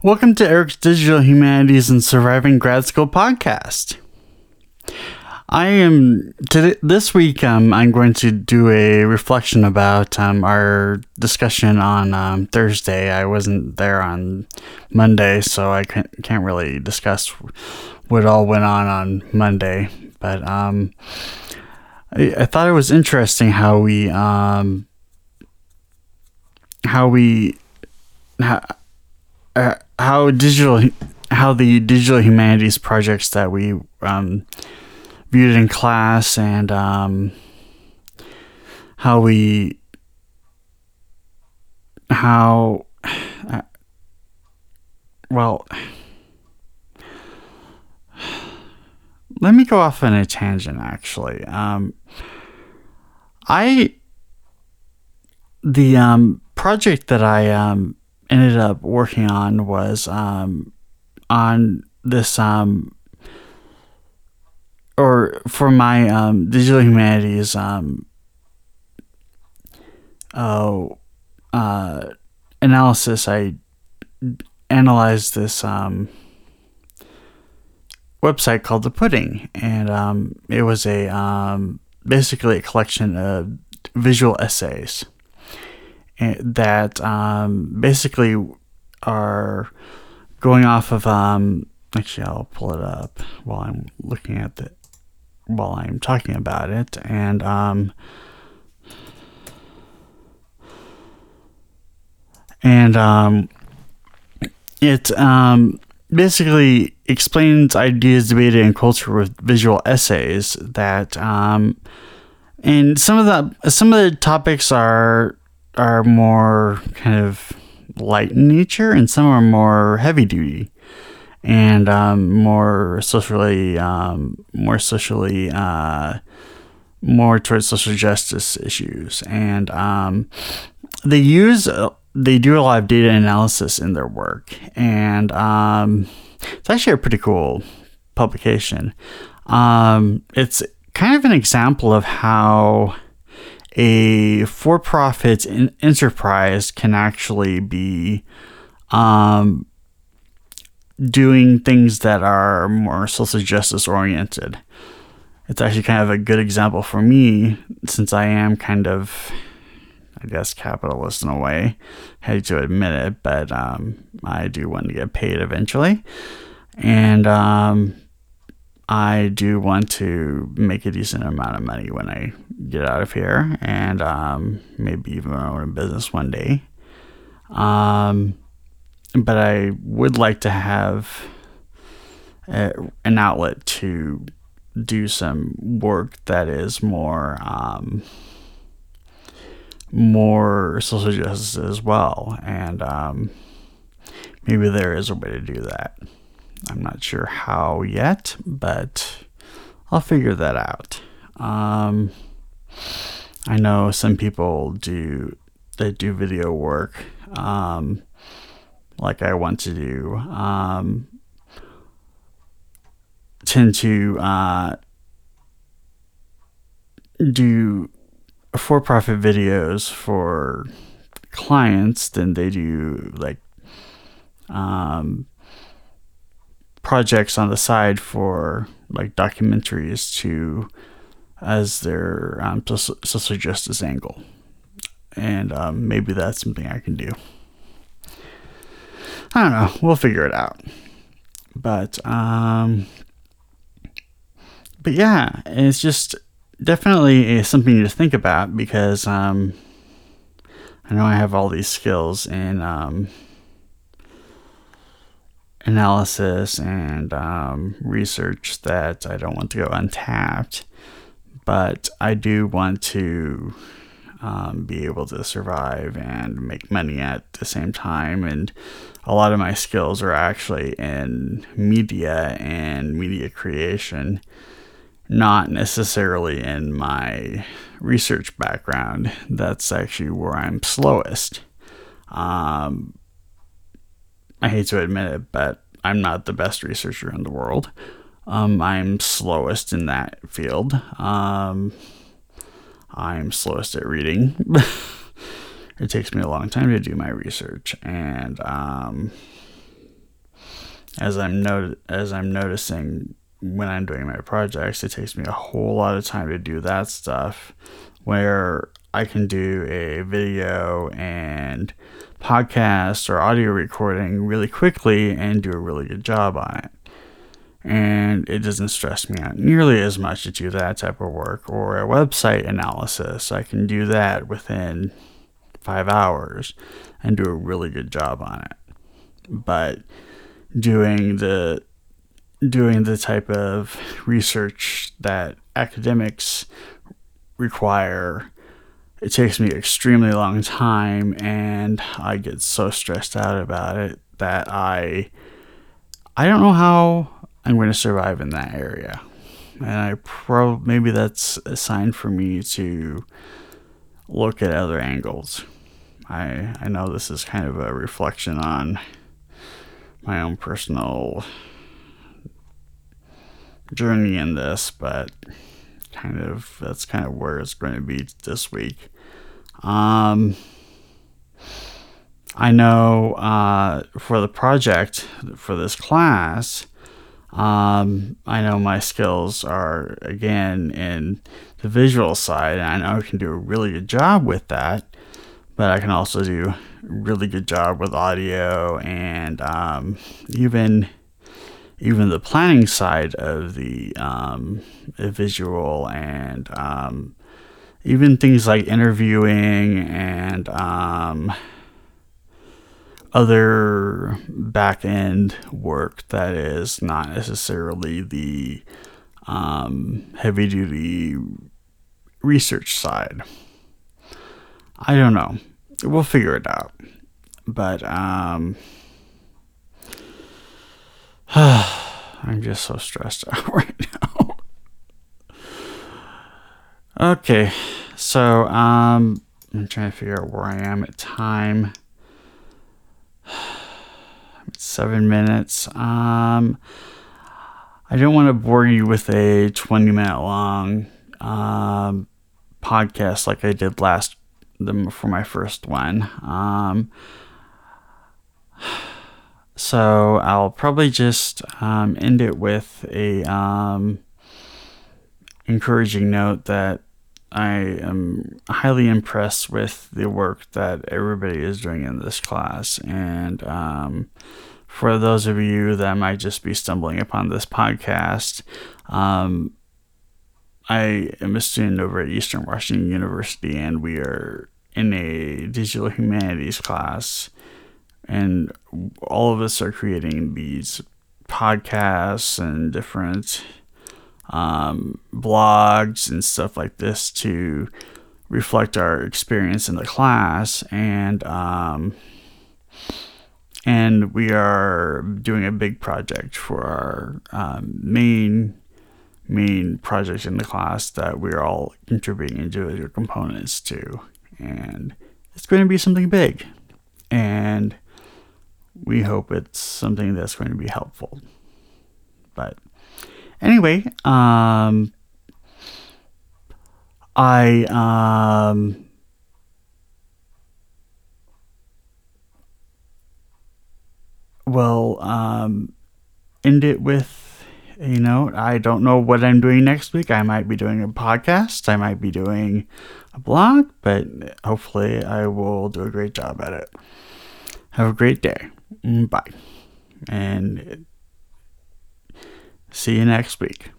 Welcome to Eric's Digital Humanities and Surviving Grad School podcast. I am today this week. Um, I'm going to do a reflection about um, our discussion on um, Thursday. I wasn't there on Monday, so I can't, can't really discuss what all went on on Monday. But um, I, I thought it was interesting how we um, how we how, uh, how digital how the digital humanities projects that we um, viewed in class and um, how we how uh, well let me go off on a tangent actually. Um, i the um, project that i um, ended up working on was um, on this um, or for my um, digital humanities um, oh, uh, analysis, I analyzed this um, website called The Pudding, and um, it was a um, basically a collection of visual essays that um, basically are going off of um, actually I'll pull it up while I'm looking at the while I'm talking about it. And um, and um, it um, basically explains ideas debated in culture with visual essays that um, and some of the some of the topics are are more kind of light in nature and some are more heavy duty. And um, more socially, um, more socially, uh, more towards social justice issues, and um, they use uh, they do a lot of data analysis in their work, and um, it's actually a pretty cool publication. Um, it's kind of an example of how a for-profit enterprise can actually be um, doing things that are more social justice oriented. It's actually kind of a good example for me since I am kind of, I guess, capitalist in a way. I hate to admit it, but um, I do want to get paid eventually. And um, I do want to make a decent amount of money when I get out of here and um, maybe even own a business one day. Um, but I would like to have a, an outlet to do some work that is more um, more social justice as well, and um, maybe there is a way to do that. I'm not sure how yet, but I'll figure that out. Um, I know some people do they do video work. Um, like I want to do, um, tend to uh, do for profit videos for clients than they do like um, projects on the side for like documentaries to as their um, social justice angle. And um, maybe that's something I can do. I don't know. We'll figure it out. But um, but yeah, it's just definitely something to think about because um, I know I have all these skills in um, analysis and um, research that I don't want to go untapped, but I do want to um, be able to survive and make money at the same time. And a lot of my skills are actually in media and media creation, not necessarily in my research background. That's actually where I'm slowest. Um, I hate to admit it, but I'm not the best researcher in the world. Um, I'm slowest in that field. Um, I'm slowest at reading. it takes me a long time to do my research, and um, as I'm not- as I'm noticing when I'm doing my projects, it takes me a whole lot of time to do that stuff. Where I can do a video and podcast or audio recording really quickly and do a really good job on it. And it doesn't stress me out nearly as much to do that type of work or a website analysis. I can do that within five hours and do a really good job on it. But doing the doing the type of research that academics require it takes me extremely long time and I get so stressed out about it that I I don't know how I'm going to survive in that area. And I probably maybe that's a sign for me to look at other angles. I I know this is kind of a reflection on my own personal journey in this, but kind of that's kind of where it's going to be this week. Um, I know uh, for the project for this class, um, I know my skills are again in the visual side, and I know I can do a really good job with that. But I can also do a really good job with audio and um, even even the planning side of the, um, visual and um, even things like interviewing and um, other back end work that is not necessarily the um, heavy duty research side. I don't know. We'll figure it out. But um, I'm just so stressed out right now. okay, so um, I'm trying to figure out where I am at time. Seven minutes. Um, I don't want to bore you with a 20 minute long um, podcast like I did last them for my first one. Um, so I'll probably just um, end it with a um, encouraging note that I am highly impressed with the work that everybody is doing in this class. And um, for those of you that might just be stumbling upon this podcast, um, I am a student over at Eastern Washington University, and we are in a digital humanities class. And all of us are creating these podcasts and different um, blogs and stuff like this to reflect our experience in the class. And um, and we are doing a big project for our um, main main project in the class that we're all contributing individual components to. And it's going to be something big. And we hope it's something that's going to be helpful. But Anyway, um, I um, will um, end it with you know I don't know what I'm doing next week. I might be doing a podcast. I might be doing a blog, but hopefully I will do a great job at it. Have a great day. Bye. And See you next week.